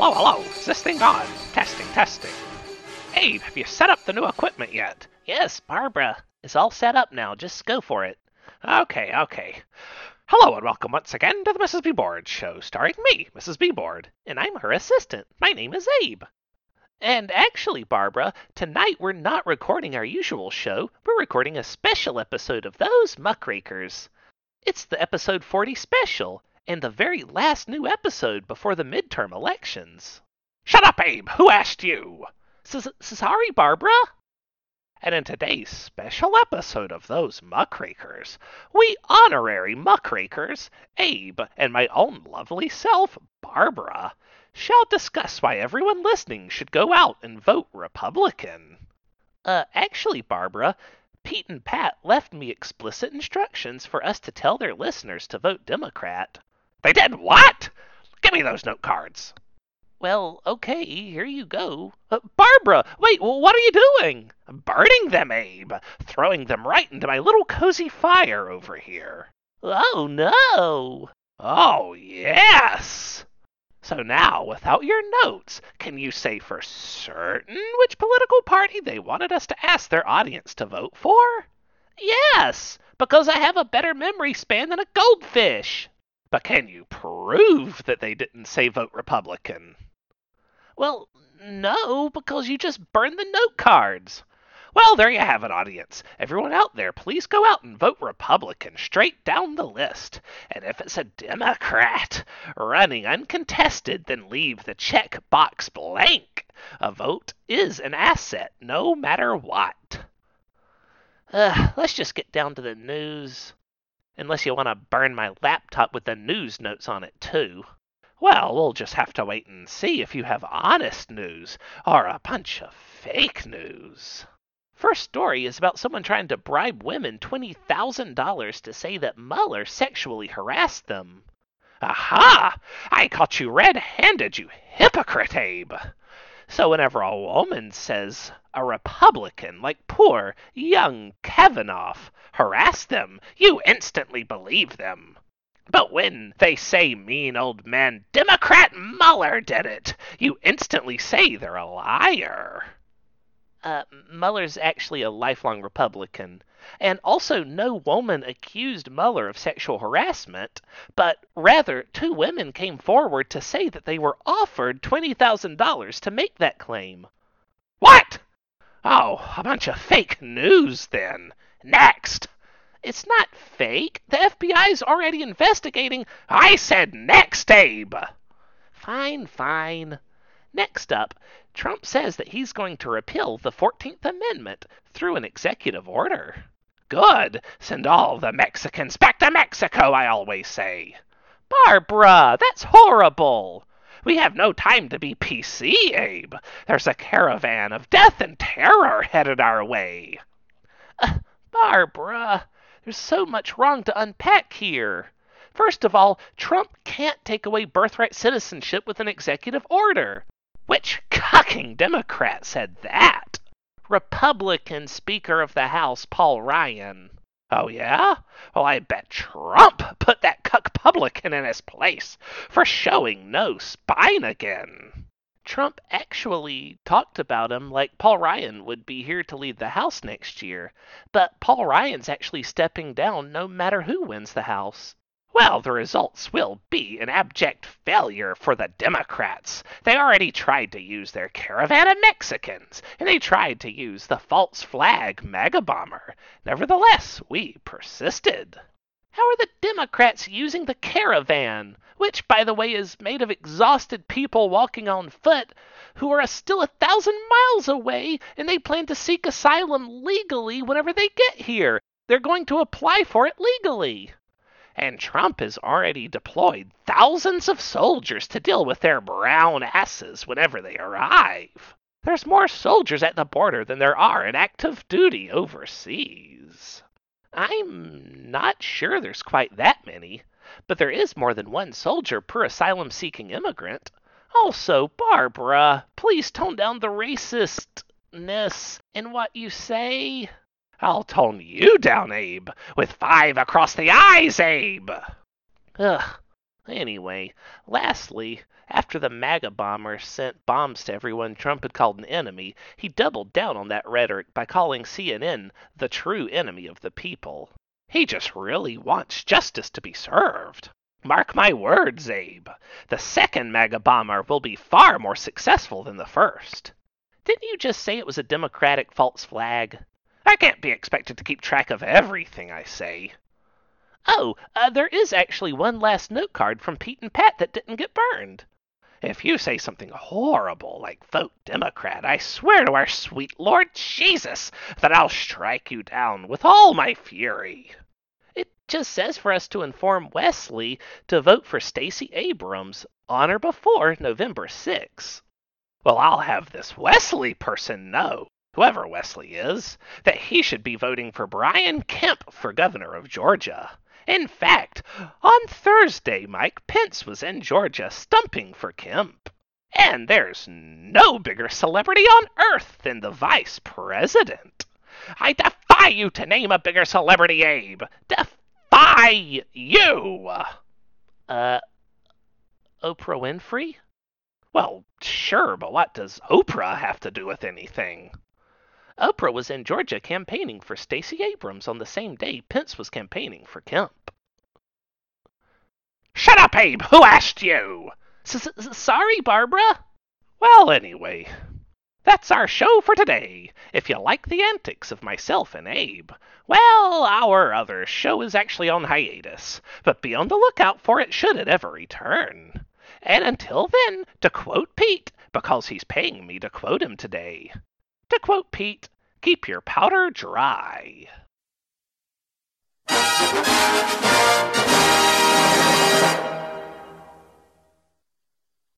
hello, hello. Is this thing on? Testing, testing. Abe, have you set up the new equipment yet? Yes, Barbara It's all set up now. Just go for it. Okay, okay. Hello and welcome once again to the Mrs. B. Board Show, starring me, Mrs. B. Board. And I'm her assistant. My name is Abe. And actually, Barbara, tonight we're not recording our usual show. We're recording a special episode of Those Muckrakers. It's the episode 40 special, and the very last new episode before the midterm elections. Shut up, Abe! Who asked you? Sorry, Barbara. And in today's special episode of Those Muckrakers, we honorary muckrakers, Abe and my own lovely self, Barbara, shall discuss why everyone listening should go out and vote Republican. Uh, actually, Barbara, Pete and Pat left me explicit instructions for us to tell their listeners to vote Democrat. They did what? Give me those note cards. Well, okay, here you go. Uh, Barbara, wait, what are you doing? Burning them, Abe. Throwing them right into my little cozy fire over here. Oh, no. Oh, yes. So now, without your notes, can you say for certain which political party they wanted us to ask their audience to vote for? Yes, because I have a better memory span than a goldfish. But can you prove that they didn't say vote Republican? Well, no, because you just burned the note cards. Well, there you have it, audience. Everyone out there, please go out and vote Republican straight down the list. And if it's a Democrat running uncontested, then leave the check box blank. A vote is an asset, no matter what. Let's just get down to the news. Unless you want to burn my laptop with the news notes on it, too. Well, we'll just have to wait and see if you have honest news or a bunch of fake news. First story is about someone trying to bribe women $20,000 to say that Mueller sexually harassed them. Aha! I caught you red handed, you hypocrite, Abe! So whenever a woman says a Republican like poor young Kavanaugh harassed them, you instantly believe them. But when they say mean old man Democrat Mueller did it, you instantly say they're a liar. Uh, Mueller's actually a lifelong Republican. And also, no woman accused Mueller of sexual harassment, but rather, two women came forward to say that they were offered $20,000 to make that claim. What? Oh, a bunch of fake news then. Next. It's not fake. The FBI's already investigating. I said next, Abe. Fine, fine. Next up, Trump says that he's going to repeal the 14th Amendment through an executive order. Good. Send all the Mexicans back to Mexico, I always say. Barbara, that's horrible. We have no time to be PC, Abe. There's a caravan of death and terror headed our way. Uh, Barbara, there's so much wrong to unpack here. First of all, Trump can't take away birthright citizenship with an executive order. Which cucking Democrat said that? Republican Speaker of the House Paul Ryan. Oh, yeah? Well, I bet Trump put that cuck publican in his place for showing no spine again. Trump actually talked about him like Paul Ryan would be here to lead the House next year, but Paul Ryan's actually stepping down no matter who wins the House. Well, the results will be an abject failure for the Democrats. They already tried to use their caravan of Mexicans, and they tried to use the false flag MAGA bomber. Nevertheless, we persisted. How are the Democrats using the caravan, which, by the way, is made of exhausted people walking on foot who are still a thousand miles away and they plan to seek asylum legally whenever they get here? They're going to apply for it legally. And Trump has already deployed thousands of soldiers to deal with their brown asses whenever they arrive. There's more soldiers at the border than there are in active duty overseas. I'm not sure there's quite that many, but there is more than one soldier per asylum seeking immigrant. Also, Barbara, please tone down the racistness in what you say. I'll tone you down, Abe, with five across the eyes, Abe. Ugh. Anyway, lastly, after the MAGA bomber sent bombs to everyone Trump had called an enemy, he doubled down on that rhetoric by calling CNN the true enemy of the people. He just really wants justice to be served. Mark my words, Abe. The second MAGA bomber will be far more successful than the first. Didn't you just say it was a Democratic false flag? I can't be expected to keep track of everything I say. Oh, uh, there is actually one last note card from Pete and Pat that didn't get burned. If you say something horrible like vote Democrat, I swear to our sweet Lord Jesus that I'll strike you down with all my fury. It just says for us to inform Wesley to vote for Stacey Abrams on or before November 6. Well, I'll have this Wesley person know, whoever Wesley is, that he should be voting for Brian Kemp for governor of Georgia. In fact, on Thursday, Mike Pence was in Georgia stumping for Kemp. And there's no bigger celebrity on earth than the vice president. I defy you to name a bigger celebrity, Abe. Defy you. Uh, Oprah Winfrey? Well, sure, but what does Oprah have to do with anything? Oprah was in Georgia campaigning for Stacey Abrams on the same day Pence was campaigning for Kemp. Shut up, Abe! Who asked you? sorry, Barbara. Well, anyway, that's our show for today. If you like the antics of myself and Abe, well, our other show is actually on hiatus, but be on the lookout for it should it ever return. And until then, to quote Pete, because he's paying me to quote him today, to quote Pete, keep your powder dry.